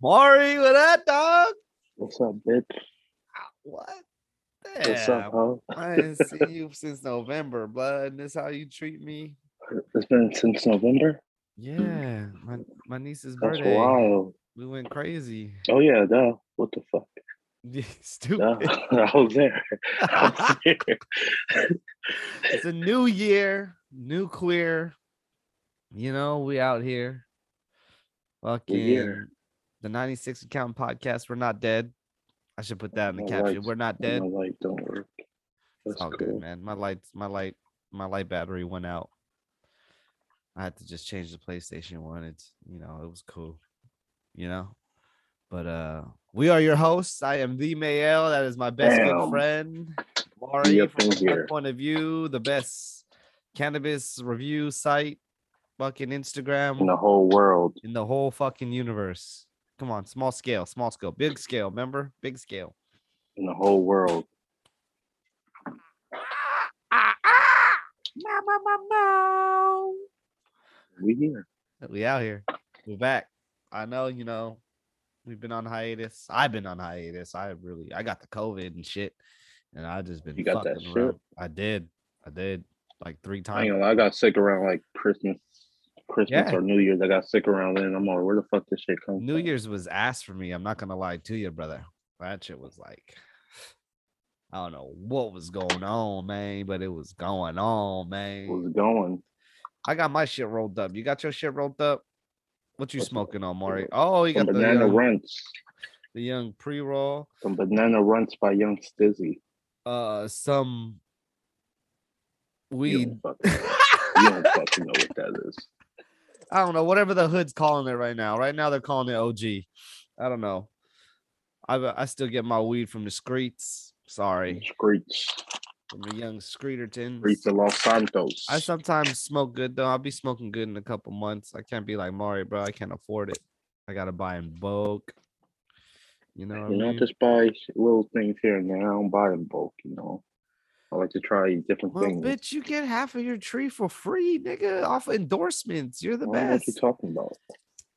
Maury, what that dog? What's up, bitch? Ah, what? What's up, Damn, huh? I ain't seen you since November, blood. This is how you treat me? It's been since November. Yeah, my my niece's That's birthday. wild. We went crazy. Oh yeah, duh. What the fuck? Yeah, Duh. Stupid. I was there. I was there. it's a new year, new queer. You know, we out here. Fucking here. The 96 account podcast. We're not dead. I should put that in the My caption. lights- We're not dead. My light don't work. It's That's all cool. good, man. My lights, my light, my light battery went out. I had to just change the PlayStation one. It's you know, it was cool. You know? But uh we are your hosts. I am the Mayel. That is my best good Damn. friend. Yep, from in here. point of view, the best cannabis review site, fucking Instagram In the whole world. in the whole fucking universe. Come on, small scale, small scale, big scale, remember? Big scale. In the whole world. We here. We out here. We're back. I know, you know, we've been on hiatus. I've been on hiatus. I really I got the COVID and shit. And I just been You got that fucking shit? I did. I did like three times. gonna lie, I got sick around like Christmas, Christmas Yeah. or New Year's. I got sick around then. I'm like, where the fuck this shit come New from? Year's was ass for me. I'm not gonna lie to you, brother. That shit was like I don't know what was going on, man, but it was going on, man. was going. I got my shit rolled up. You got your shit rolled up? What you What's- smoking on, Maury? Oh, you got the banana young, runts. the young pre-roll. Some banana runts by Young Stizzy. Uh, some You weed. don't, fucking, you don't fucking know what that is. I don't know. Whatever the hood's calling it right now. Right now they're calling it OG. I don't know. I uh, I still get my weed from the streets. Sorry, Screech. from the young Screetertons. Streets of Los Santos. I sometimes smoke good though. I'll be smoking good in a couple months. I can't be like Mario, bro. I can't afford it. I gotta buy in bulk. You know what you I know, mean? just buy little things here and there. I don't buy in bulk, you know. I like to try different Well, things. bitch, you get half of your tree for free, nigga, off of endorsements. You're the I don't what best. you talking about.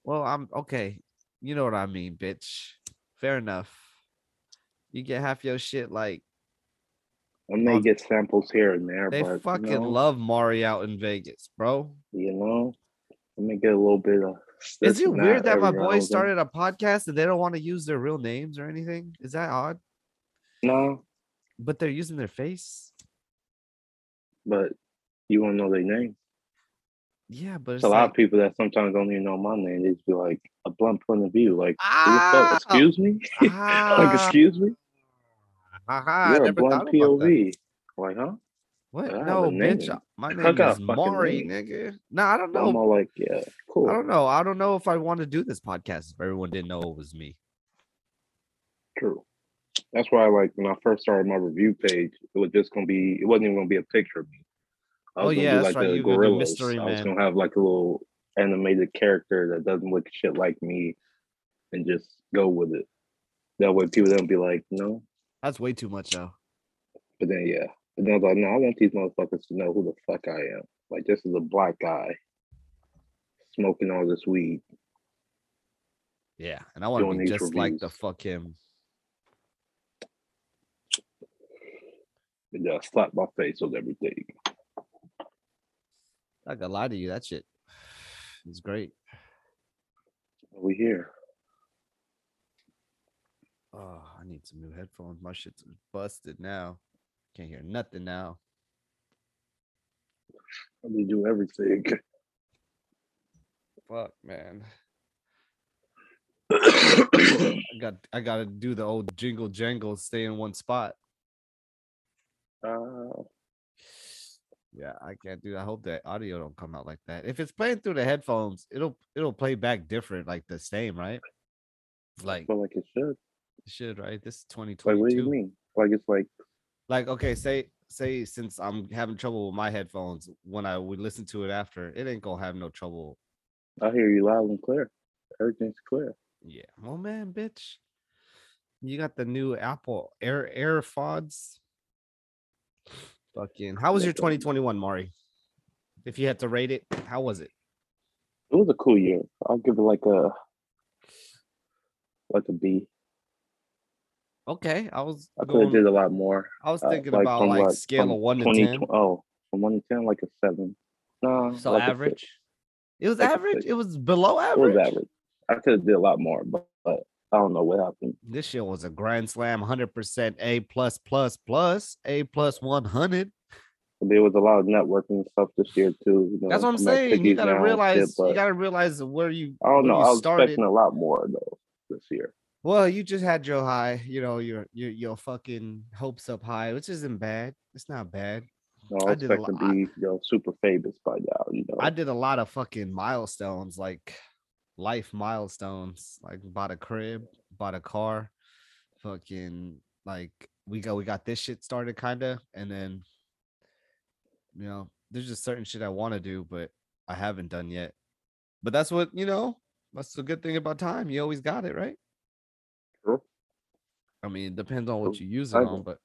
Well, I'm okay. You know what I mean, bitch. Fair enough. You get half your shit like I may on- get samples here and there, they but fucking you know, love Mari out in Vegas, bro. you know, let me get a little bit of. Is it weird that my boys started a podcast and they don't want to use their real names or anything? Is that odd? No, But they're using their face. but you won't know their name. Yeah, but it's a lot of people that sometimes don't even know my name. They just be like a blunt point of view, like, ah. Excuse me, like, ah, excuse me. aha, I You're a blunt thought about that. POV. Like, huh? What? No, bitch. name. My name is Maury, nigga. No, I don't I'm know. all like, yeah, cool. I don't know. I don't know if I want to do this podcast if everyone didn't know it was me. True. That's why, like, when I first started my review page, it was just gonna be. It wasn't even gonna be a picture of me. Oh, yeah, that's like right, you were gonna do gorillas. Mystery I was Man. gonna have like a little animated character that doesn't look shit like me, and just go with it. That way, people don't be like, no. That's way too much, though. But then, yeah. But then I was like, no, I want these motherfuckers to know who the fuck I am. Like, this is a black guy smoking all this weed. Yeah, and I want to be just like the fuck him. And just slap my face with everything. I gotta lie to you. That shit is great. We here. Oh, I need some new headphones. My shit's busted now. Can't hear nothing now. Let me do everything. Fuck, man. I got I gotta do the old jingle jangle, stay in one spot. Uh, Yeah, I can't do that. I hope that audio don't come out like that. If it's playing through the headphones, it'll it'll play back different, like the same, right? Like feel like it should. it should, right? This is Like, what do you mean? Like, it's like, Like, okay, say say since I'm having trouble with my headphones, when I would listen to it after, it ain't gonna have no trouble. I hear you loud and clear. Everything's clear. Yeah. Oh man, bitch. You got the new Apple Air AirPods. Fucking how was your 2021, Mari? If you had to rate it, how was it? It was a cool year. I'll give it like a like a B. Okay, I was I could have did a lot more. I was Uh, thinking like about like scale of one to ten. Oh, from one to ten, like a seven. No, So like average. It was Like average. It was below average. It was average. I could have did a lot more, but, but I don't know what happened. This shit was a grand slam, hundred percent A plus plus plus A plus one hundred. There was a lot of networking stuff this year too. You know, That's what I'm saying. You gotta realize. shit, you gotta realize where you. I don't know. I was started. expecting a lot more though this year. Well, you just had your high. You know your your your fucking hopes up high, which isn't bad. It's not bad. Know, I I was did a lot. to be you know super famous by now. You know, I did a lot of fucking milestones, like life milestones, like bought a crib, bought a car, fucking like we got we got this shit started kinda, and then you know, there's just certain shit I want to do, but I haven't done yet. But that's what you know, that's the good thing about time. You always got it, right? True. I mean, it depends on what you use it on, but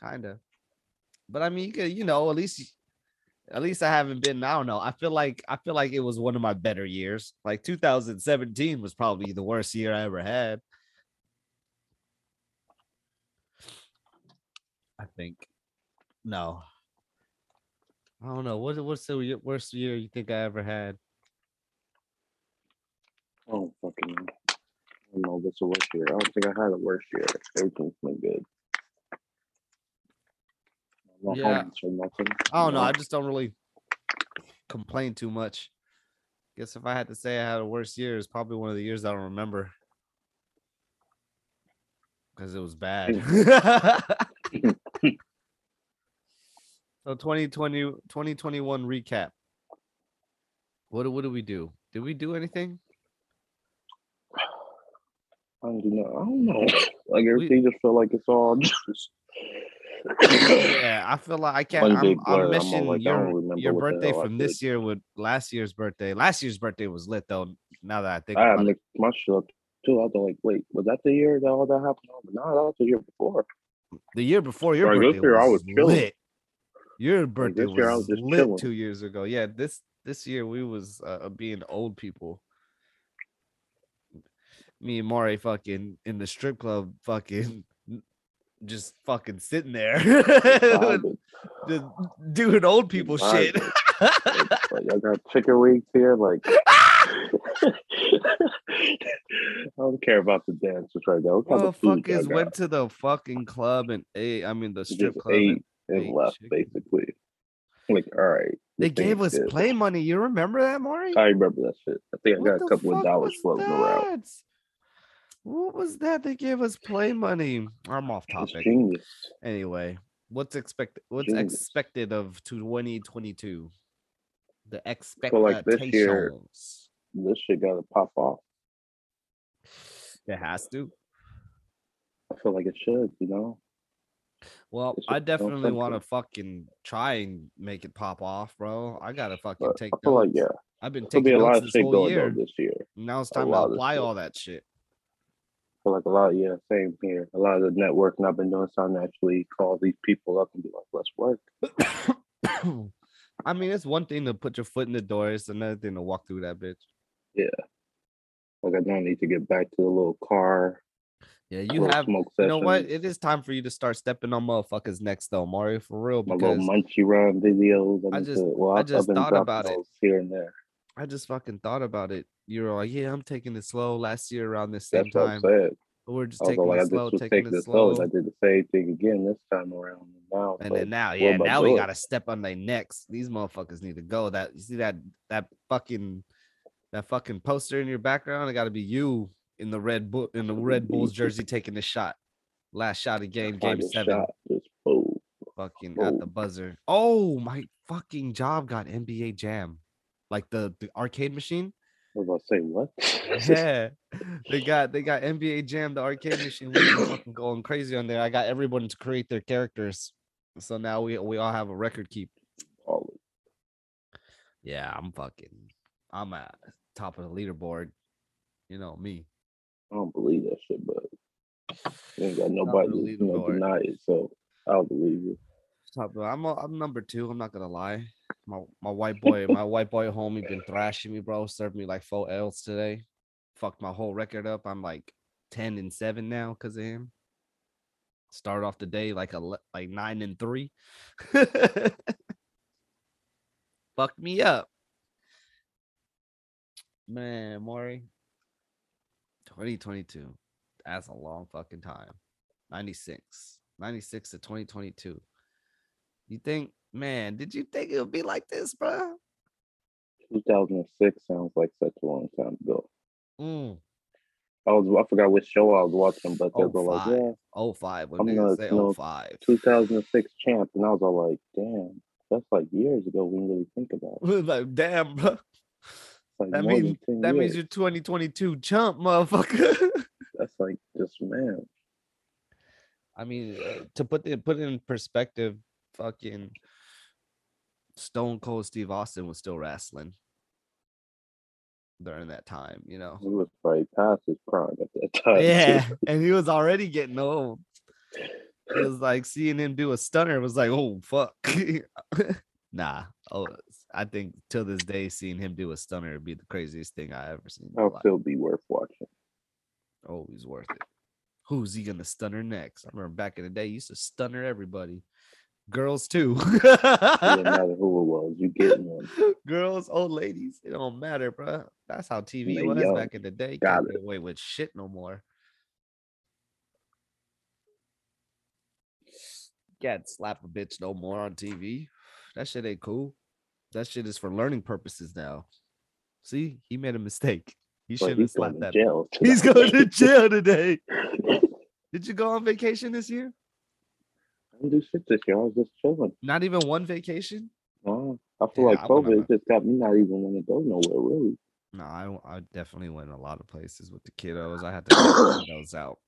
kinda. But I mean, you could, you know, at least at least I haven't been. I don't know. I feel like I feel like it was one of my better years. Like 2017 was probably the worst year I ever had. I think. No. I don't know. What what's the worst year you think I ever had? Don't fucking. I don't know what's the worst year. I don't think I had a worst year. Everything's been good. No Yeah. nothing. I don't know. I just don't really complain too much. Guess if I had to say I had a worst year, it's probably one of the years I don't remember. Because it was bad. so 2020, 2021 recap. What, do- what did we do? Did we do anything? I don't know. I don't know. Like everything just felt like it's all just yeah, I feel like I can't. I'm, I'm blur. I'm missing like, your your birthday from this year with last year's birthday. Last year's birthday was lit though. Now that I think I mixed my shit up too. I was like, wait, was that the year that all that happened? But no, that was the year before. the year before your Like, this birthday year I was, was chilling. lit. Your birthday this year was was lit chilling. two years ago. Yeah, this this year we was uh, being old people. Me and Maury fucking in the strip club, fucking just fucking sitting there, just doing old people shit. Like, like, I got chicken wings here. Like, I don't care about the dances right now. What kind of food y'all Motherfuckers went to the fucking club and ate. I mean, the strip Just club. ate and ate left, chicken. basically. Like, all right. They gave us play money. You remember that, Maury? I remember that shit. I think I What got a couple of dollars floating around. What was that? They gave us play money. I'm off topic. Anyway, what's expected? What's Genius. expected of 2022? The So, like, this expectations. year- This shit got to pop off. It has to. I feel like it should, you know? Well, I definitely want to fucking try and make it pop off, bro. I gotta fucking But take I feel like, yeah, I've been there'll be taking a lot notes of this shit whole going year. this year. Now it's time to apply all that shit. I feel like a lot, yeah, same here. A lot of the networking I've been doing, so I'm actually call these people up and be like, let's work. I mean, it's one thing to put your foot in the door. It's another thing to walk through that bitch. Yeah. Like, I don't need to get back to the little car. Yeah, you have. smoke You know what? It is time for you to start stepping on motherfuckers next, though, Mario. For real, my little because munchy run videos. I need just- to- well, I I've- just thought about it. here and there. I just fucking thought about it. You were like, yeah, I'm taking it slow. Last year around this same That's time. But we're just oh, I taking it slow, taking taking it slow. slow. I did the same thing again this time around. And now, And then now, yeah, now we gotta step on their necks. These motherfuckers need to go. That you see that that fucking that fucking poster in your background. It got to be you in the red bull in the Red Bulls jersey taking the shot. Last shot of game, game seven. shot, just boom. Fucking at the buzzer. Oh my fucking job got NBA Jam, like the the arcade machine. I was about to say what? Yeah, they got they got NBA Jam, the arcade machine. We fucking going crazy on there. I got everyone to create their characters, so now we we all have a record keep. All of Yeah, I'm fucking. I'm at top of the leaderboard. You know me. I don't believe that shit, but you ain't got nobody to you know, deny it, so I'll believe you. Top. of- I'm a, I'm number two. I'm not gonna lie. My my white boy, my white boy homie, been thrashing me, bro. Served me like four L's today. fucked my whole record up. I'm like 10 and 7 now because of him. Start off the day like a like 9 and 3. Fucked me up. Man, Maury. 2022. That's a long fucking time. 96. 96 to 2022. You think, man, did you think it would be like this, bro? 2006 sounds like such a long time ago. Mm. I was I forgot which show I was watching, but they Oh, were like, yeah, Oh five. When I'm not- say no, oh five. 2006 champ, and I was all like, damn, that's like years ago. We didn't really think about. It. like, damn, bro. Like That means 10 that means you're 2022 chump, motherfucker. That's like just man. I mean, uh, to put it put it in perspective, fucking Stone Cold Steve Austin was still wrestling during that time, you know. He was probably past his prime at that time. Yeah, and he was already getting old. It was like seeing him do a stunner was like, oh fuck. nah. Oh, I think till this day, seeing him do a stunner would be the craziest thing I ever seen. That'll still be worth watching. Oh, Always worth it. Who's he gonna stunner next? I remember back in the day, he used to stunner everybody, girls too. It didn't matter who it was. You getting one. girls, old ladies, it don't matter, bro. That's how TV They was young. back in the day. Got Can't get away with shit no more. Can't slap a bitch no more on TV. That shit ain't cool. That shit is for learning purposes now. See, he made a mistake. He shouldn't have slapped that. He's going to jail today. Did you go on vacation this year? I didn't do shit this year. I was just chilling. Not even one vacation? No, I feel Yeah, like I COVID just got me not even want to go nowhere really. No, I, I definitely went a lot of places with the kiddos. I had to take kiddos out.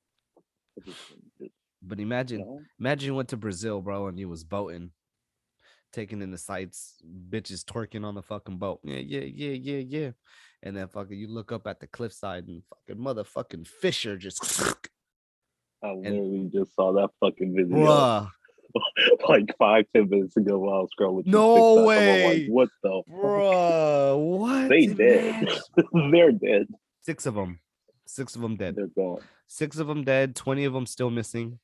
I just- just, But imagine, imagine you went to Brazil, bro, and you was boating, taking in the sights, bitches twerking on the fucking boat. Yeah, yeah, yeah, yeah, yeah. And then fucking you look up at the cliffside and fucking motherfucking Fisher just I literally just saw that fucking video bruh, like five, ten minutes ago while I was scrolling. No way. Like, what the fuck? bruh, what? They dead. They're dead. Six of them, six of them dead. They're gone. Six of them dead. Twenty of them still missing.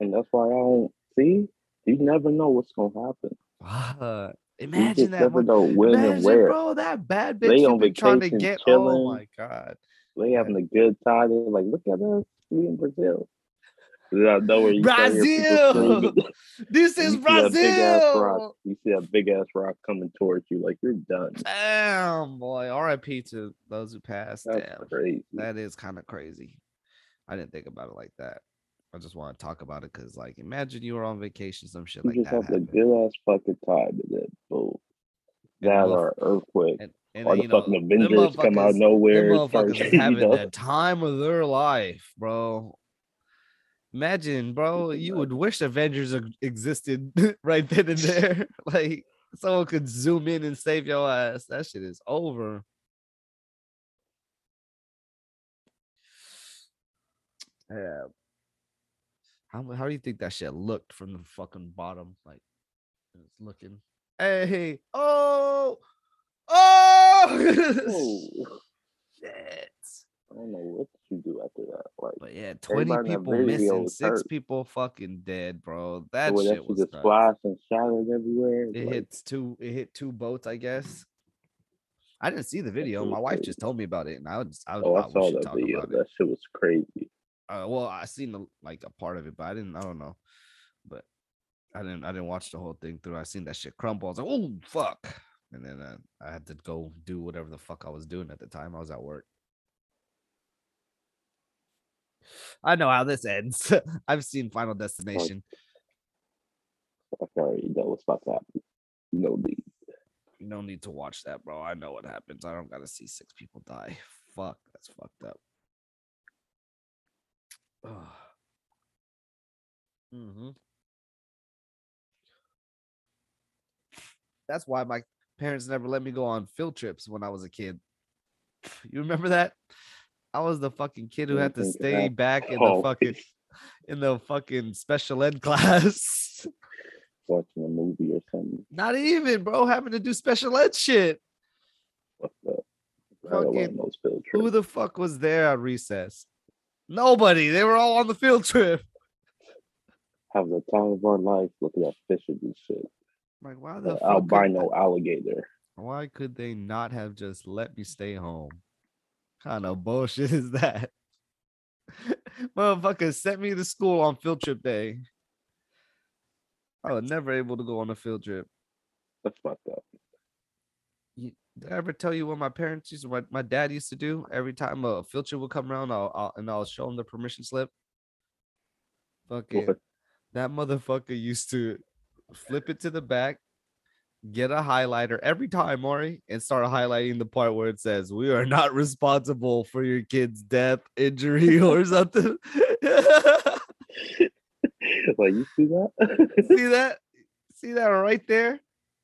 And that's why I don't see. You never know what's gonna happen. You Imagine that never one. know when Imagine, and where. bro, that bad They bitch you on been trying to vacation, get. Oh my god. They having a good time. They're like, look at us, we in Brazil. Then I know where you start hearing people Brazil! This is see that big ass rock. Brazil. You see that big ass rock coming towards you, like you're done. Damn, boy. R.I.P. to those who passed. That's Damn, crazy. that is kind of crazy. I didn't think about it like that. I just want to talk about it because, like, imagine you were on vacation, some shit you like just that have a good ass fucking time and then boom. That or earthquake. and, and then, the you know, fucking Avengers come out of nowhere. Them start- motherfuckers having know? the time of their life, bro. Imagine, bro, you would wish Avengers existed right then and there. like someone could zoom in and save your ass. That shit is over. Yeah. How, how do you think that shit looked from the fucking bottom? Like it's looking. Hey, oh, oh, Oh, shit. I don't know what you do after that. Like, But yeah, 20 Everybody in that people missing, six hurt. people fucking dead, bro. That that shit was just splashed and shattered everywhere. It like, hits two. It hit two boats, I guess. I didn't see the video. My wife crazy. just told me about it, and I was, I, Oh, I saw that talk video. it. That shit was crazy. Uh, well, I seen the, like a part of it, but I didn't. I don't know, but I didn't. I didn't watch the whole thing through. I seen that shit crumble. I was like, oh fuck, and then uh, I had to go do whatever the fuck I was doing at the time. I was at work. I know how this ends. I've seen Final Destination. I already know what's about to happen. No need. Don't need to watch that, bro. I know what happens. I don't gotta see six people die. Fuck, that's fucked up. hmm That's why my parents never let me go on field trips when I was a kid. You remember that? I was the fucking kid who had to stay back in Oh, the fucking in the fucking special ed class. watching a movie or something. Not even, bro, having to do special ed shit. What's up? Fucking want those field who the fuck was there at recess? Nobody. They were all on the field trip. Have the time of our life looking at fishes and shit. Like, why the The fuck? could- albino alligator. Why could they not have just let me stay home? Kind of bullshit is that? Motherfucker sent me to school on field trip day. I was never able to go on a field trip. That's fucked up. You- Did I ever tell you what my parents used, what my dad used to do every time a field trip would come around? I'll, I'll and I'll show him the permission slip. Fucking that motherfucker used to flip it to the back, get a highlighter every time, Maury, and start highlighting the part where it says, We are not responsible for your kid's death, injury, or something. like you see that? See that? See that right there?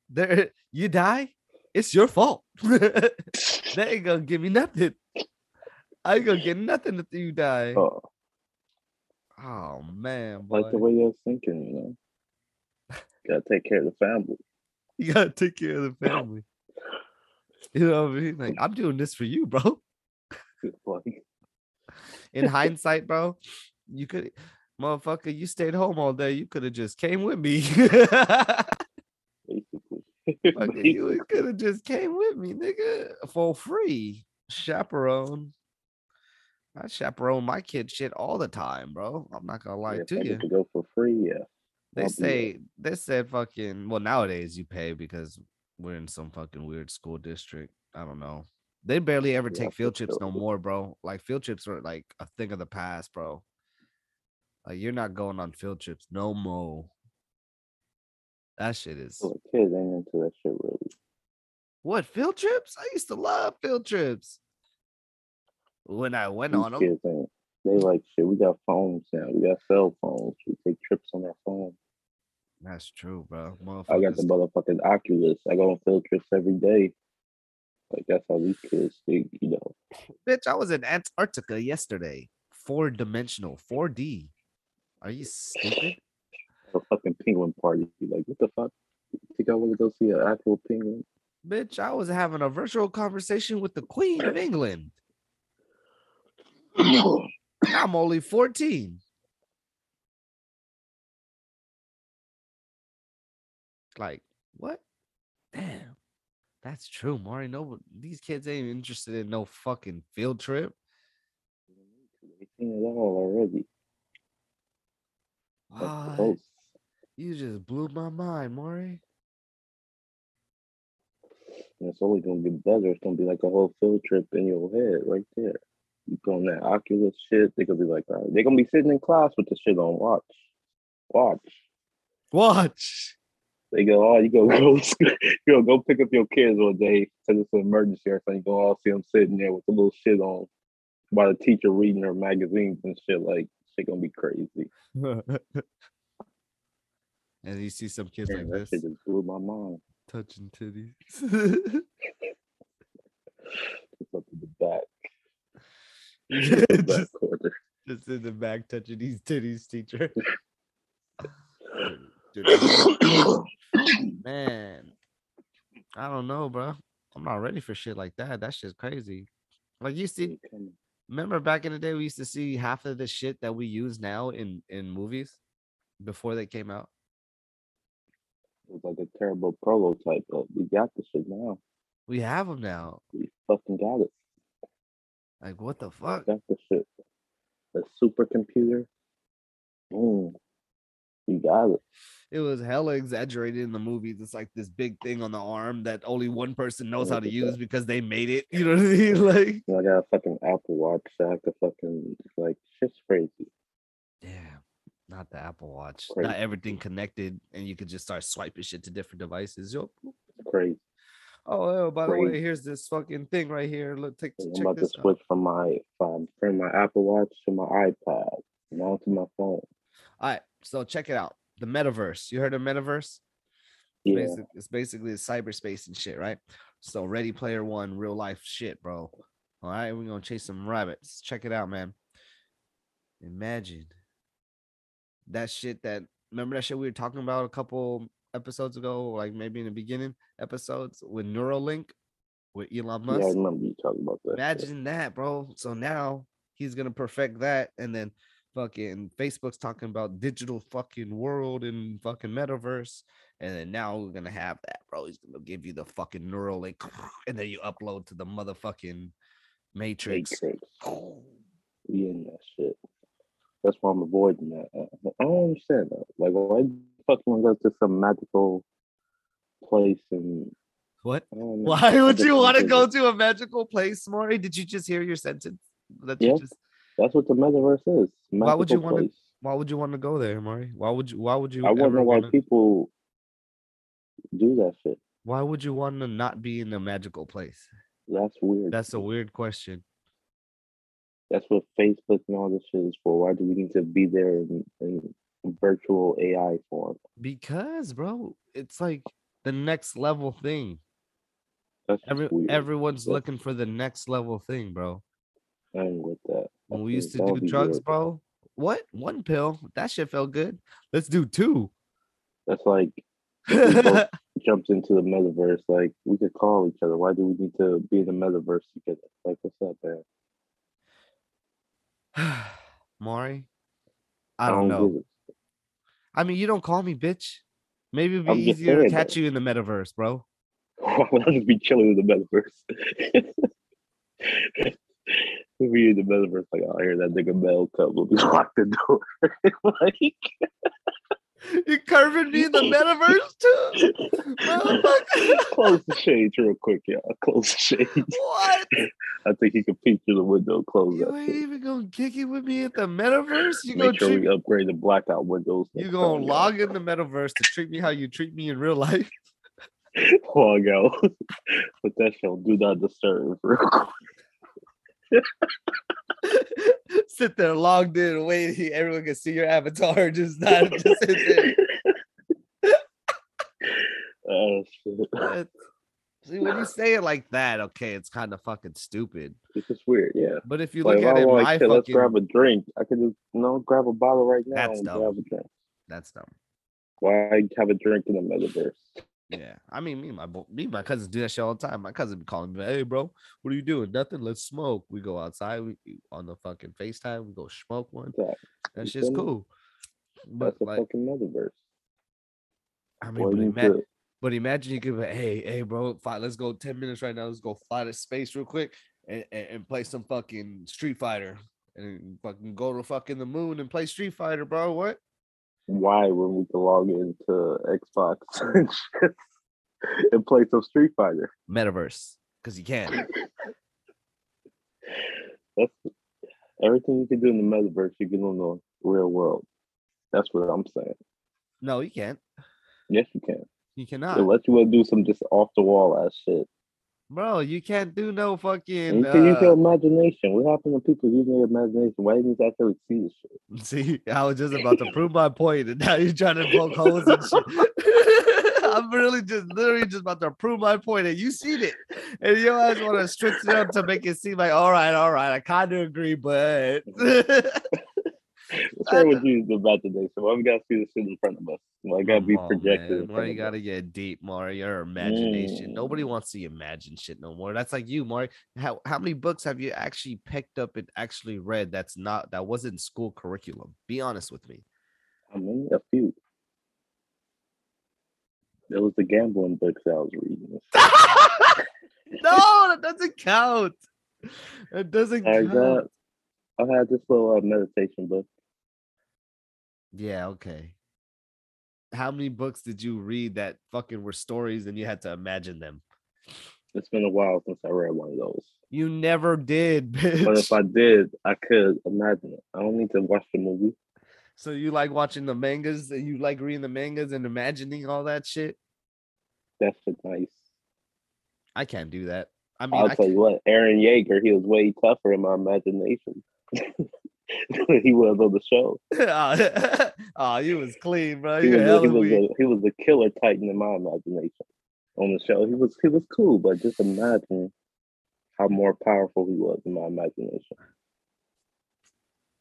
There you die, it's your fault. they ain't gonna give me nothing. I ain't gonna get nothing if you die. oh, Oh man, like the way you're thinking, you know. Gotta take care of the family. You gotta take care of the family. You know what I mean? Like I'm doing this for you, bro. In hindsight, bro, you could, motherfucker, you stayed home all day. You could have just came with me. Fucking, you could have just came with me, nigga, for free. Chaperone. I chaperone my kid shit all the time, bro. I'm not gonna lie Yeah, to you. to go for free, yeah. They say they said fucking well nowadays you pay because we're in some fucking weird school district. I don't know. They barely ever take field trips no more, bro. Like field trips are like a thing of the past, bro. Like you're not going on field trips no more. That shit is kids ain't into that shit really. what field trips? I used to love field trips. When I went These on them. They like shit. We got phones now. We got cell phones. We take trips on our phone. that's true, bro. I got the motherfucking Oculus. I go on field trips every day. Like that's how these kids think, you know. Bitch, I was in Antarctica yesterday. Four dimensional, 4D. Are you stupid? A fucking penguin party. Like what the fuck? You Think I want to go see an actual penguin? Bitch, I was having a virtual conversation with the Queen of England. I'm only 14. Like, what? Damn. That's true, Mari. No, these kids ain't interested in no fucking field trip. They seen it all already. What? You just blew my mind, Maury. It's only gonna get better. It's gonna be like a whole field trip in your head right there. You go on that Oculus shit, they're gonna be like, uh, all right. they're gonna be sitting in class with the shit on. Watch. Watch. Watch. They go, oh, you go go you go go pick up your kids one day, said it's an emergency or something. You go all see them sitting there with the little shit on while the teacher reading her magazines and shit like shit gonna be crazy. and you see some kids Man, like that this just blew my mind. touching titties. Up to the back. just, just in the back touching these titties, teacher. Man, I don't know, bro. I'm not ready for shit like that. That shit's crazy. Like you see, remember back in the day we used to see half of the shit that we use now in in movies before they came out. It was like a terrible prototype, but we got the shit now. We have them now. We fucking got it. Like what the fuck? Got the shit. The supercomputer. Boom. You got it. It was hella exaggerated in the movies. It's like this big thing on the arm that only one person knows how to use that. because they made it. You know what I mean? Like, I got a fucking Apple Watch. So I have to fucking like shit's crazy. damn, not the Apple Watch. Not everything connected, and you could just start swiping shit to different devices. Yo, It's crazy. Oh, oh, by the way, here's this fucking thing right here. Look, take I'm check about to this out. switch from my from, from my Apple Watch to my iPad. Now to my phone. All right, so check it out. The metaverse. You heard of metaverse? Yeah. Basic, it's basically cyberspace and shit, right? So Ready Player One, real life shit, bro. All right, we're gonna chase some rabbits. Check it out, man. Imagine that shit that remember that shit we were talking about a couple episodes ago, like maybe in the beginning episodes with Neuralink. with Elon Musk. Yeah, I remember you talking about that. Imagine that, bro. So now he's gonna perfect that, and then fucking Facebook's talking about digital fucking world and fucking metaverse, and then now we're gonna have that, bro. He's gonna give you the fucking Neuralink, and then you upload to the motherfucking matrix. Matrix. We in that shit. That's why I'm avoiding that. I, I don't understand that. Like, why fuck you want to go to some magical place and What? I don't know. Why would you want to go to a magical place, Maury? Did you just hear your sentence? That Yeah. just That's what the metaverse is. Why would you magical wanna- why would you want to go there, Maury? Why would you why would you I wonder why wanna- people do that shit. why would you want to not be in a magical place? That's weird. That's a weird question. That's what Facebook and all this shit is for. Why do we need to be there in, in virtual AI form? Because, bro, it's like the next level thing. That's Every weird. everyone's looking for the next level thing, bro. I ain't with that. I When we used to do drugs, weird. bro. What? One pill. That shit felt good. Let's do two. That's like jumps into the metaverse. Like we could call each other. Why do we need to be in the metaverse together? Like what's up, man? Maury, I don't get know. I mean, you don't call me bitch. Maybe it'd I'm be easier to catch you in the metaverse, bro. Why would I just be chilling in the metaverse? If we in the metaverse, like, oh, I hear that nigga Mel come, we'll just lock the door. like, You curving me in the metaverse too? Close the shades real quick, y'all. Close the shades. What? I think he can peek through the window. Close You that ain't shit. even gonna kick it with me at the metaverse? You Make sure treat we upgrade the blackout windows. you gonna time, y'all. log in the metaverse to treat me how you treat me in real life? log out. Put that shit on do not disturb real quick. Sit there logged in, waiting. Everyone can see your avatar, just not just sit there. Oh shit. See, when you say it like that, okay, it's kind of fucking stupid. It's just weird, yeah. But if you like look if at it, my like, shit, let's grab a drink. I could just you know grab a bottle right now That's and dumb. grab a drink. that's dumb. Why have a drink in the metaverse? Yeah, I mean, me and my me and my cousins do that shit all the time. My cousin be calling me, "Hey, bro, what are you doing? Nothing. Let's smoke." We go outside. We on the fucking Facetime. We go smoke one. That- That shit's cool. That's But a like, fucking metaverse. I Boy, mean, but, ima- but imagine you could be, hey, hey, bro, fly, let's go ten minutes right now. Let's go fly to space real quick and, and, and play some fucking Street Fighter and fucking go to fucking the moon and play Street Fighter, bro. What? Why when we can log into Xbox and shit and play some Street Fighter. Metaverse, because you can. That's everything you can do in the metaverse, you can do in the real world. That's what I'm saying. No, you can't. Yes, you can. You cannot, Unless you want to do some just off the wall ass shit. Bro. You can't do no fucking. you can use your Uh, imagination. What happened to people using their imagination? Why didn't you actually see the shit? see, I was just about to prove my point, and now you're trying to poke holes and shit. I'm really just literally just about to prove my point, and you seen it, and you guys want to stretch it up to make it seem like, all right, all right, I kind of agree, but Wrong with you, the imagination? Why we gotta see the shit in front of us? Why it gotta be on, projected? Why you gotta us? get deep, Maury? Your imagination. Nobody Mm. wants to imagine shit no more. That's like you, Maury. How how many books have you actually picked up and actually read that's not that wasn't school curriculum? Be honest with me. I mean, a few. It was the gambling books I was reading. no, that doesn't count. It doesn't I count. got, I had this little uh, meditation book. Yeah, okay. How many books did you read that fucking were stories and you had to imagine them? It's been a while since I read one of those. You never did, bitch. But if I did, I could imagine it. I don't need to watch the movie. So you like watching the mangas and you like reading the mangas and imagining all that shit? That's nice. I can't do that. I mean, I'll I tell can, you what, Eren Yeager, he was way tougher in my imagination than he was on the show. oh, you was clean, bro. He was, a, he, was a, he was a killer titan in my imagination on the show. He was he was cool, but just imagine how more powerful he was in my imagination.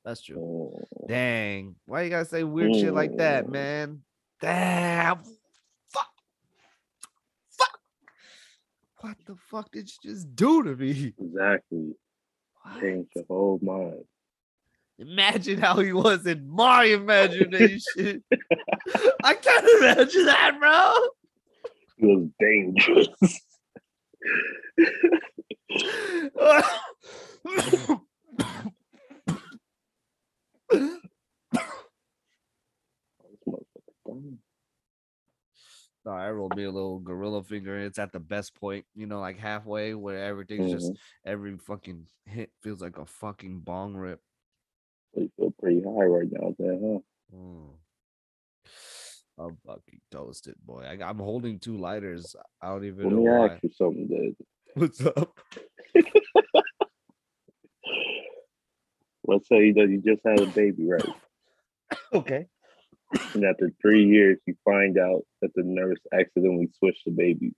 That's true. Mm. Dang. Why you gotta say weird shit like that, Mm. man? Damn. Fuck. Fuck. what the fuck did you just do to me? Exactly. What? Change your whole mind. Imagine how he was in my imagination. I can't imagine that, bro. He was dangerous. No, I rolled me a little gorilla finger. It's at the best point, you know, like halfway where everything's just Mhm. every fucking hit feels like a fucking bong rip. You feel pretty high right now, there, huh? Mm. I'm fucking toasted, boy. I, I'm holding two lighters. I don't even Let know me why. ask you something, dude. What's up? Let's say that you just had a baby, right? Okay. And after three years, you find out that the nurse accidentally switched the babies.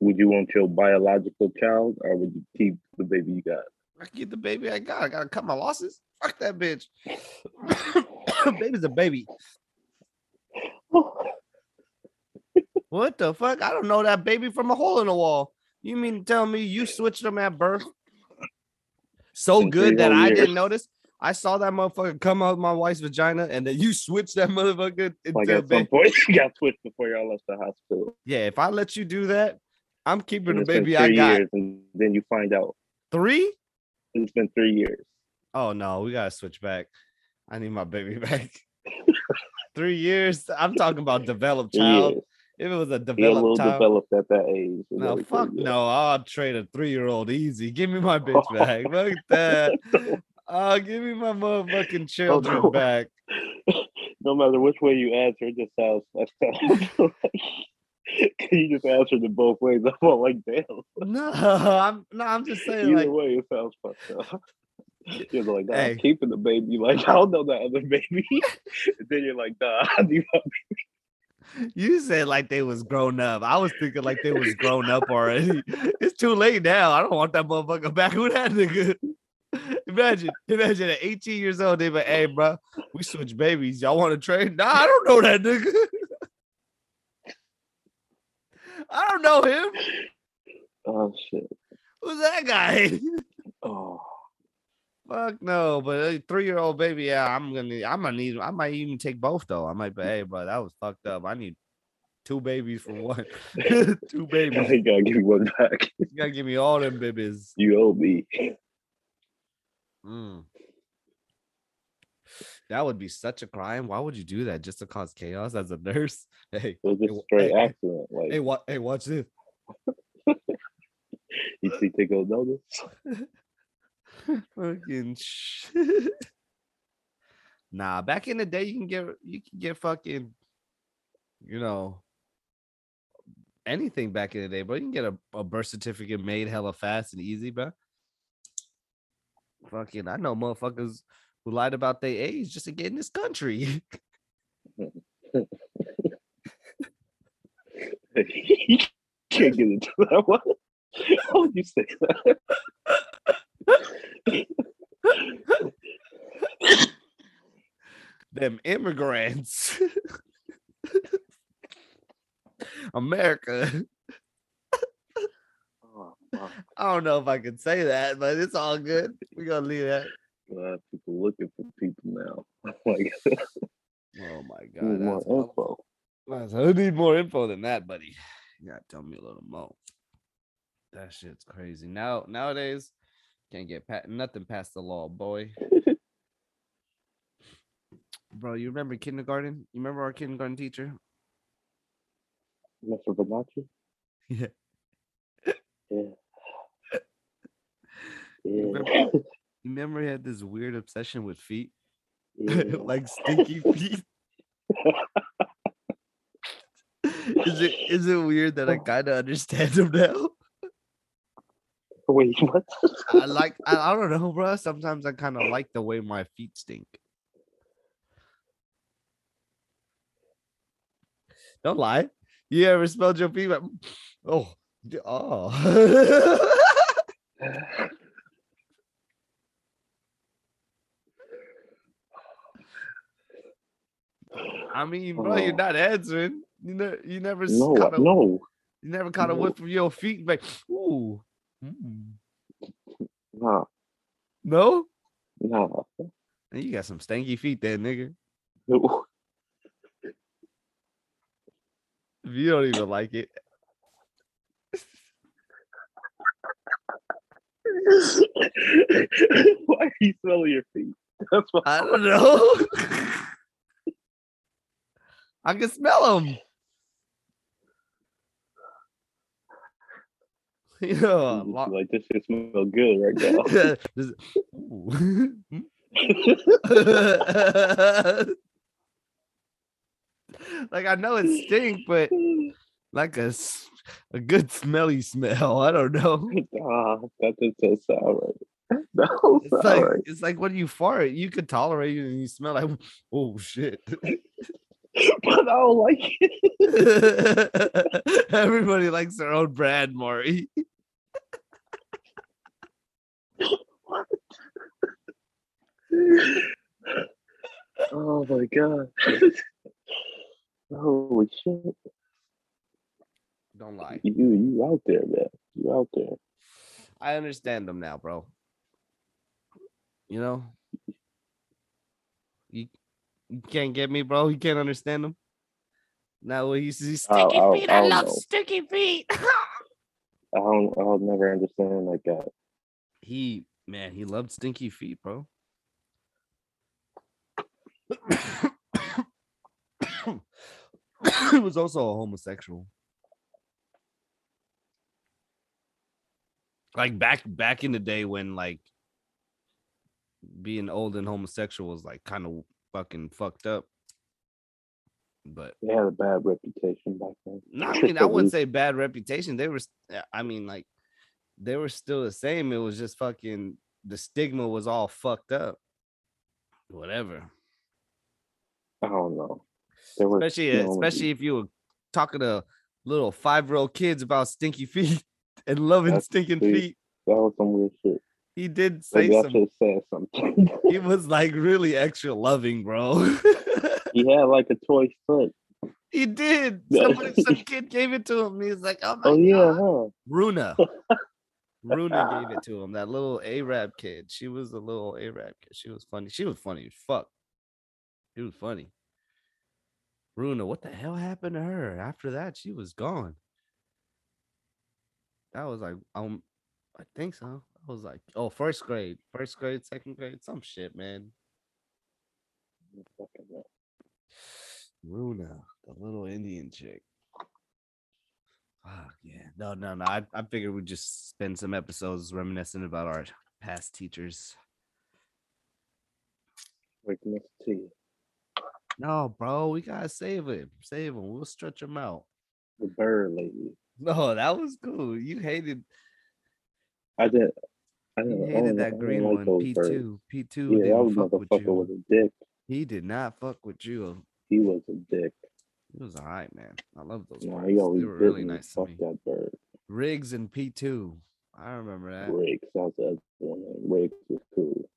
Would you want your biological child, or would you keep the baby you got? I get the baby I got. I gotta cut my losses. Fuck that bitch. Baby's a baby. What the fuck? I don't know that baby from a hole in the wall. You mean to tell me you switched them at birth? So good that I didn't notice. I saw that motherfucker come out my wife's vagina, and then you switched that motherfucker into Like a at some baby. point, you got switched before y'all left the hospital. Yeah, if I let you do that, I'm keeping the baby I got. years, and then you find out Three? It's been three years. Oh no, we gotta switch back. I need my baby back. Three years. I'm talking about developed child. If it was a He a little developed child, developed at that age. No, fuck no. I'll trade a three year old easy. Give me my bitch back. Fuck that. Oh, give me my motherfucking oh, children no. back. no matter which way you answer, it just sounds fucked up. Can you just answer it both ways? I'm all like, damn. No, I'm no, I'm just saying Either like way, it sounds fucked up. You're like, nah, Hey. I'm keeping the baby. Like, I don't know that other baby. and then you're like, nah, I need my baby. you said like they was grown up. I was thinking like they was grown up already. It's too late now. I don't want that motherfucker back. Who that nigga? Imagine, imagine at 18 years old, they be like, hey, bro, we switch babies. Y'all want to trade? Nah, I don't know that nigga. I don't know him. Oh shit. Who's that guy? Oh, Fuck no, but a three-year-old baby, yeah, I'm gonna, I'm gonna need, I might even take both though. I might be, hey, bro, that was fucked up. I need two babies for one, two babies. you gotta give me one back. You gotta give me all them babies. You owe me. Mm. That would be such a crime. Why would you do that just to cause chaos as a nurse? Hey, It was Hey, just straight hey, accident. Like hey, what? Hey, watch this. you see, they go notice. fucking sh- nah back in the day you can get you can get fucking you know anything back in the day bro you can get a, a birth certificate made hella fast and easy bro fucking i know motherfuckers who lied about their age just to get in this country. You can't get into that one. How would you say that? them immigrants. America. Oh, i don't know if i can say that but it's all good. We're gonna leave that We'll have people looking for people now. like, oh my god need more info. That's- I need more info than that, buddy. You gotta tell me a little more. That shit's crazy. Now nowadays, can't get pat nothing past the law, boy. Bro, you remember kindergarten? You remember our kindergarten teacher? Mr. Bonacci? Yeah. Yeah. Yeah. Remember he had this weird obsession with feet, yeah. like stinky feet. is it is it weird that I kind of understand him now? Wait, what? I like I, I don't know, bro. Sometimes I kind of like the way my feet stink. Don't lie. You ever smelled your feet? Like, oh, oh. I mean, bro, you're Oh. not answering. You know, you never. no, kind of, no. You never caught a No. whiff from your feet, like, ooh. mm. Nah, No? nah. You got some stanky feet there, nigga. If you don't even like it. Why are you smelling your feet? That's what I don't know. I can smell them. You know, lot- like this shit smell good right now. Like I know it stink, but like a a good smelly smell. I don't know. ah, that just so sour. Was It's like it's like when you fart, you could tolerate it and you smell like oh shit. but I don't like it. Everybody likes their own brand, Maury. oh my god. Holy shit. Don't lie. You you out there, man. You out there. I understand them now, bro. You know, you you can't get me, bro. You can't understand them. Now when you see I'll- sticky I'll- feet, I I'll love know. sticky feet. I don't I'll never understand like that. he man, he loved stinky feet, bro. he was also a homosexual. Like back back in the day when like being old and homosexual was like kind of fucking fucked up. But They had a bad reputation back then. no, I mean, I wouldn't say bad reputation. They were, uh, I mean, like they were still the same. It was just fucking the stigma was all fucked up. Whatever. I don't know. Were Especially, you know, especially if you were talking to little five year old kids about stinky feet and loving stinking feet. that was some weird shit. He did say Maybe some. said something. He was like really extra loving, bro. he had like a toy foot. he did. Somebody, some kid gave it to him. He's like, "Oh my Oh yeah, god." huh? Runa. Runa gave it to him. That little Arab kid. She was a little Arab kid. She was funny. She was funny as fuck. She was funny. Runa, what the hell happened to her? After that, she was gone. That was like, um, I think so. I was like, oh, first grade, first grade, second grade, some shit, man. Runa, the little Indian chick. Ah, yeah. No, no, no. I, I figured we'd just spend some episodes reminiscing about our past teachers. Like Miss T. No, bro, we gotta save it. Save them. We'll stretch him out. The bird lady. No, that was cool. You hated I did. I hated I that green one. those P birds. two. P two Yeah, that didn't was fuck with you. with a dick. He did not fuck with you. He was a dick. He was all right, man. I love those birds. he They always were really nice to me. that bird. Riggs and P two. I remember that. Riggs. That was the one. Riggs was cool.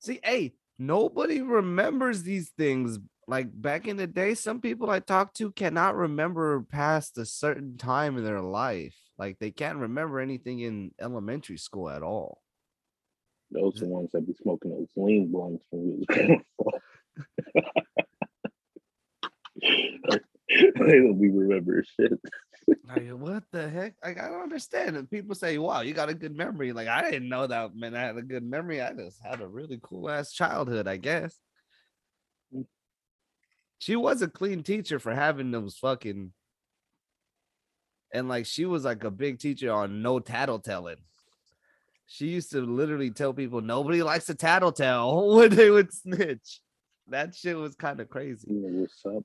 See, hey, nobody remembers these things. Like back in the day, some people I talk to cannot remember past a certain time in their life. Like they can't remember anything in elementary school at all. Those the ones that be smoking those lean blunts when we was They don't be remembering shit. Like, what the heck? Like, I don't understand. And people say, wow, you got a good memory. Like, I didn't know that man I had a good memory. I just had a really cool ass childhood, I guess. Mm. She was a clean teacher for having those fucking and like she was like a big teacher on no tattletelling. She used to literally tell people nobody likes to tattletale when they would snitch. That shit was kind of crazy. What's up?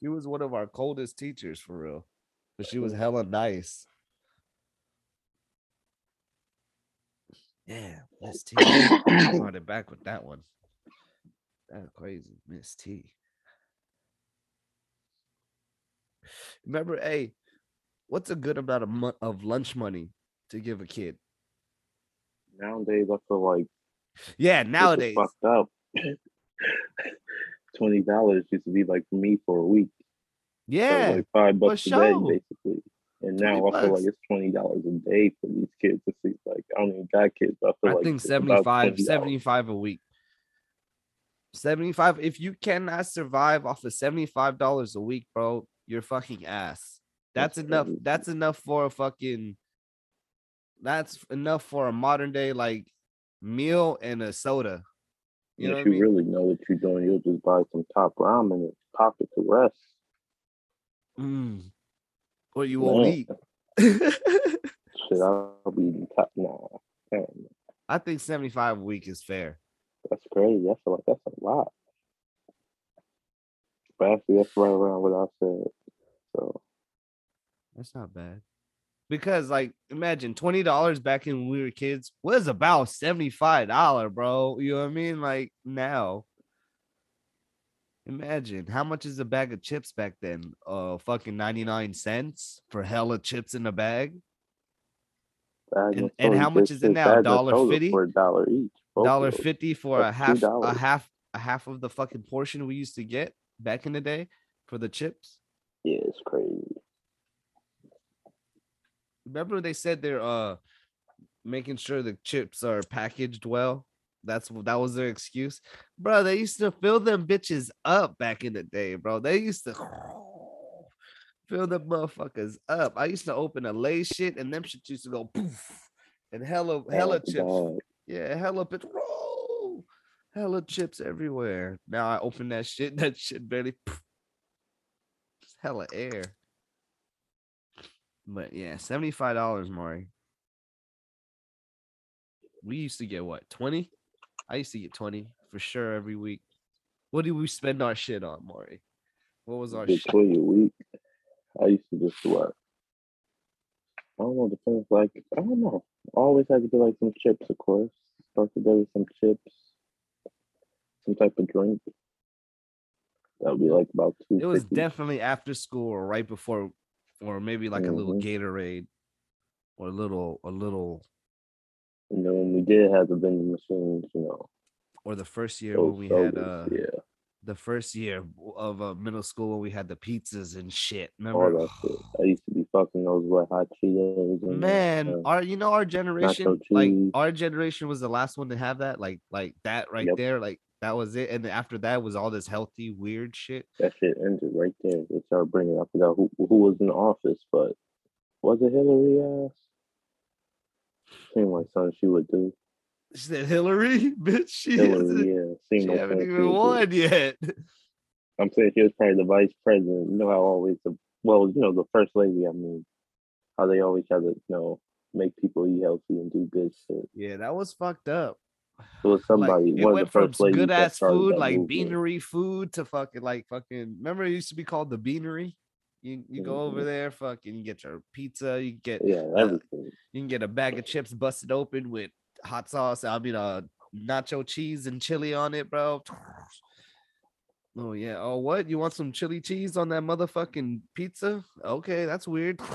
She was one of our coldest teachers for real. But she was hella nice. Yeah, Miss T. Brought it back with that one. That's crazy, Miss T. Remember, hey, what's a good amount of mo- of lunch money to give a kid? Nowadays, I feel like Yeah, nowadays. fucked up. Twenty dollars used to be like for me for a week. Yeah. like five bucks a day, basically. And now I feel bucks. like it's twenty dollars a day for these kids to see. Like I don't even got kids. I feel I like think it's 75, 75 a week. 75. If you cannot survive off of $75 a week, bro, you're fucking ass. That's, That's enough. crazy. That's enough for a fucking that's enough for a modern day like meal and a soda. You know if I you mean? really know what you're doing, you'll just buy some top ramen and pop it to rest. Mm. Or you won't Man. eat. Shit, I'll be eating top. Nah, I think 75 a week is fair. that's crazy. I feel like that's a lot. But actually, that's right around what I said. So That's not bad. Because like imagine $20 back in when we were kids was about $75, bro. You know what I mean? Like now. Imagine how much is a bag of chips back then? Uh fucking 99 cents for hella chips in a bag. And- and how much is it now? soda $1.50? for a dollar each. Dollar fifty for a half a $2. half a half of the fucking portion we used to get back in the day for the chips. Yeah, it's crazy. Remember when they said they're uh making sure the chips are packaged well. That's that was their excuse, bro. They used to fill them bitches up back in the day, bro. They used to fill the motherfuckers up. I used to open a lay shit, and them shit used to go poof, and hella hella to chips. Yeah, hella bit, roll, hella chips everywhere. Now I open that shit, that shit barely, just hella air. But yeah, seventy five dollars, Maury. We used to get what twenty? I used to get twenty for sure every week. What did we spend our shit on, Maury? What was our shit? twenty a week. I used to just what? I don't know. Depends. Like I don't know. I always had to get like some chips, of course. Start the day with some chips, some type of drink. That would be like about two. It was definitely after school or right before, or maybe like a little Mhm. Gatorade, or a little, a little, And then when we did have the vending machines, you know, or the first year when we had uh yeah, the first year of uh, middle school when we had the pizzas and shit. all Remember? that shit. I used fucking those wet hot Cheetos. And, Man, uh, our you know our generation, like our generation was the last one to have that, like like that right Yep. there, like that was it. And after that was all this healthy weird shit. that shit ended right there. They started bringing. I forgot who who was in the office, but was it Hillary ass? Seemed like something she would do. She said Hillary, bitch. She, Hillary, yeah, seemed she like haven't even won yet. I'm saying she was probably the vice president. You know how always the well, you know, the first lady. I mean, how they always try to you know make people eat healthy and do good shit. Yeah, that was fucked up. It was somebody. like, it went from good ass food like movement. beanery food to fucking like fucking remember it used to be called the beanery you you go over Mhm. there fucking you get your pizza you get Yeah, uh, everything. you can get a bag of chips busted open with hot sauce i mean uh nacho cheese and chili on it bro oh yeah. Oh what? You want some chili cheese on that motherfucking pizza? Okay that's weird.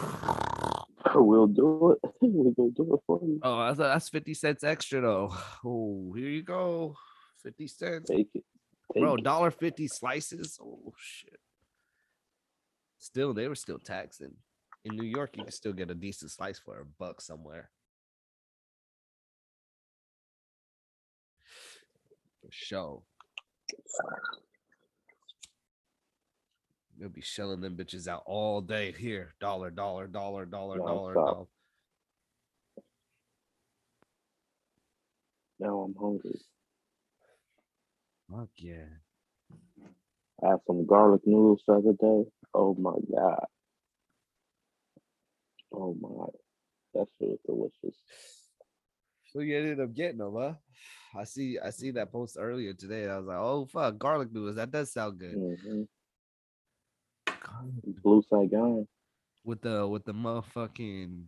We'll do it. we'll go do it for you. oh that's 50 cents extra though. Oh here you go. 50 cents. Take it. Take bro dollar 50 slices? Oh shit. Still they were still taxing. In new york you can still get a decent slice for a buck somewhere. For sure you'll be shelling them bitches out all day here dollar dollar dollar dollar dollar dollar Now I'm hungry. fuck yeah I had some garlic noodles the other day. Oh my god. Oh my. That shit was delicious. So you ended up getting them, huh? I see. I see that post earlier today. I was like, "Oh fuck, garlic noodles. That does sound good." hmm Garlic Blue Saigon. With the with the motherfucking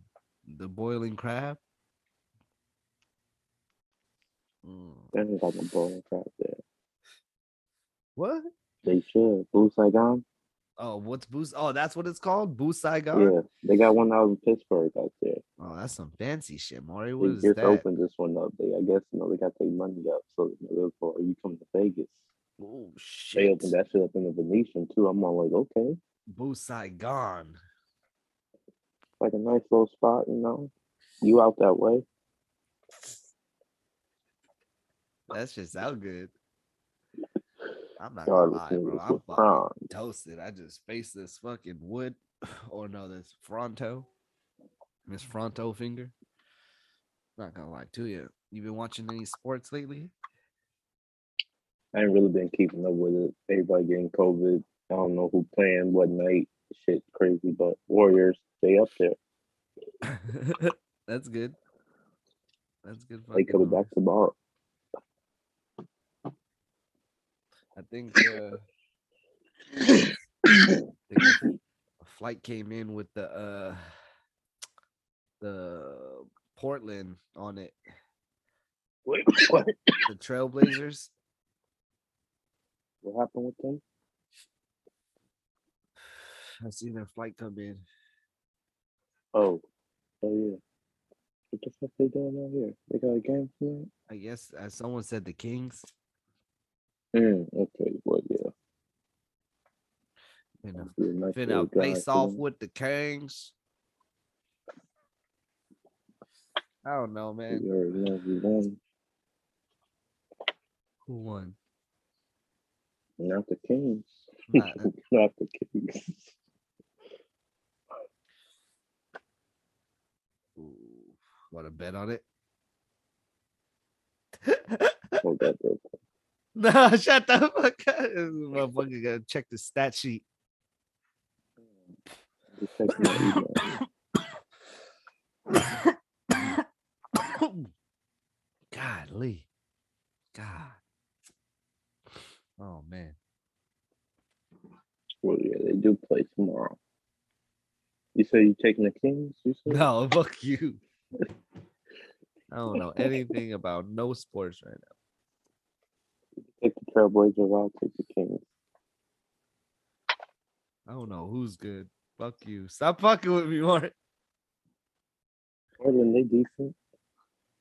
the boiling crab. Mm. They ain't got no boiling crab there. What? They should. Blue Saigon. Oh, what's boost? Oh, that's what it's called. Boost Saigon. Yeah, they got one out in Pittsburg out there. Oh, that's some fancy shit, Maury. They What is just that? opened this one up. They, I guess, you know, they got their money up. So you know, they're you come to Vegas. Oh shit. They opened that shit up in the Venetian too. I'm all like, okay, Boo Saigon. Like a nice little spot, you know. You out that way? That's just sound good. I'm not gonna lie, bro. I'm fucking toasted. I just faced this fucking wood, or no, this Fronto, Miss Fronto finger. Not gonna lie to you. You been watching any sports lately? I ain't really been keeping up with it. Everybody getting COVID. I don't know who playing what night. Shit crazy, but Warriors, stay up there. That's good. That's good. They coming back tomorrow. I think uh, I think a, flight came in with the uh the Portland on it. Wait, what? The Trailblazers. What happened with them? I seen their flight come in. Oh, oh yeah. What the fuck they doing out here? They got a game tonight? I guess as someone said the Kings. Mm, okay, well yeah. Be a nice finna face off with the Kings. I don't know, man. We already know we won. Who won? Not the Kings. Not, Not the Kings. Want to bet on it? Hold that real quick. no, shut the fuck up. This Motherfucker gotta check the stat sheet. Just check my email. Godly. God. Oh man. Well, yeah, they do play tomorrow. You say you taking the Kings? You said? No, fuck you. I don't know anything about no sports right now. Take the Trailblazers. I'll take the Kings. I don't know who's good. Fuck you. Stop fucking with me, Mark. Portland, they decent.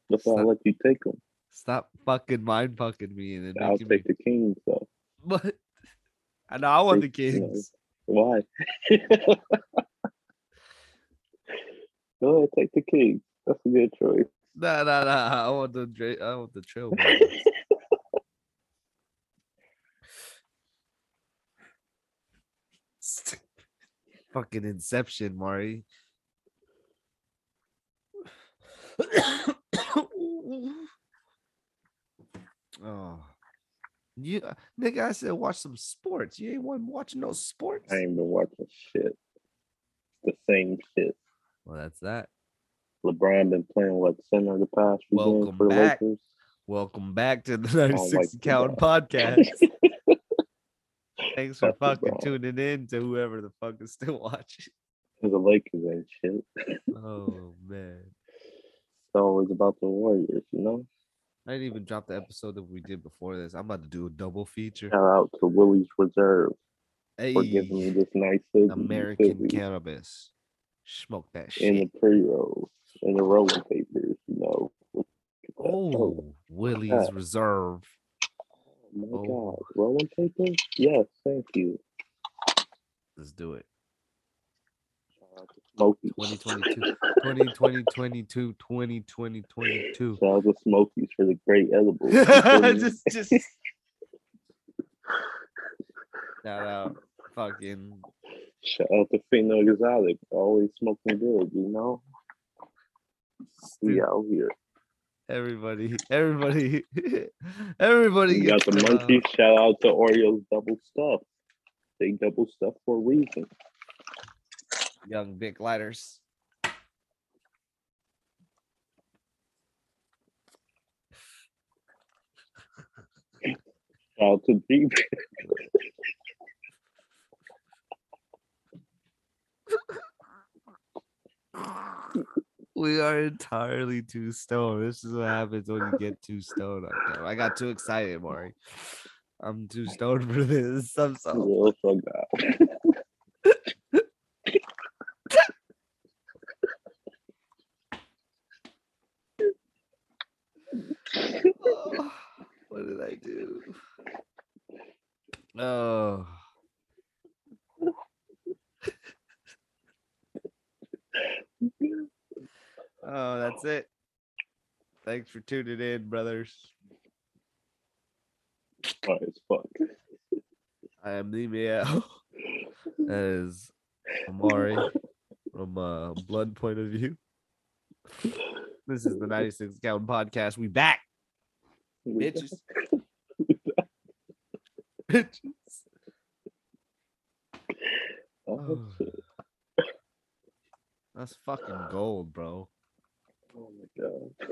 That's why I let you take them. Stop fucking mind fucking me and then I'll making me. take the Kings though. What? I know I want the Take, Kings. Why? Go ahead, take the Kings. That's a good choice. Nah, nah, nah. I want the Dra- I want the Trailblazers. Fucking Inception, Mari. oh, you uh, nigga! I said watch some sports. You ain't one watching no sports. I ain't been watching shit. The same shit. Well, that's that. LeBron been playing what center the past few games Welcome for the back. Lakers. Welcome back to the 96 like Count podcast. Thanks for That's fucking LeBron. tuning in to whoever the fuck is still watching. the Lakers ain't shit. Oh man. It's always about the Warriors, you know. I didn't even drop the episode that we did before this. I'm about to do a double feature. Shout out to Willie's Reserve Hey, for giving me this nice American Fizzy cannabis. Smoke that in shit. the pre rolls and the rolling papers, you know. Look at that. Oh, ah. Oh, Willie's that. Reserve. my oh. God. Rolling papers? Yes, thank you. Let's do it. Shout out to Smokey. 2022, 2020, 22, 2020, 22. Shout out to Smokies for the great edibles. You feel me? just, just shout out, fucking Shout out to Fino Exotic. Always smoking good, you know? We out here. everybody, everybody, everybody We got the uh, monkeys. Shout out to Oreo's double stuff. They double stuff for a reason. young big lighters. Shout out to Jeep. We are entirely too stoned. This is what happens when you get too stoned. I got too excited, Maury. I'm too stoned for this. I'm so fuck. Oh, what did I do? Oh. Oh, Thanks for tuning in, brothers. Right, as fuck. I am the meow. That is Amari from a blood point of view. This is the 96 Count Podcast. We back, bitches. bitches. Oh. That's fucking gold, bro.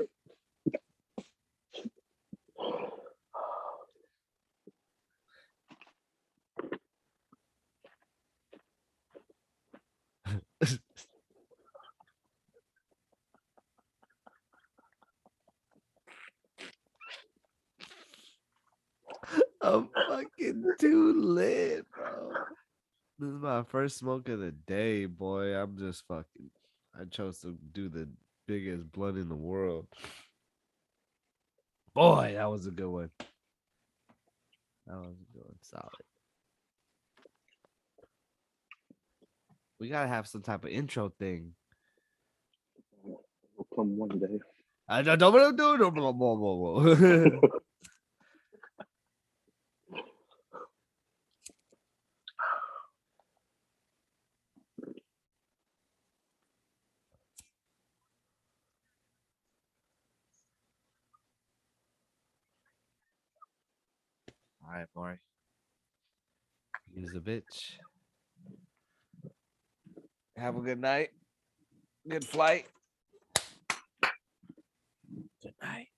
I'm fucking too lit, bro. This is my first smoke of the day, boy. I'm just fucking. I chose to do the biggest blunt in the world. Boy, that was a good one. That was a good one. Solid. We gotta have some type of intro thing. Will come one day. I don't don't do it. Blah, All right, Maury. He's a bitch. Have a good night. Good flight. Good night.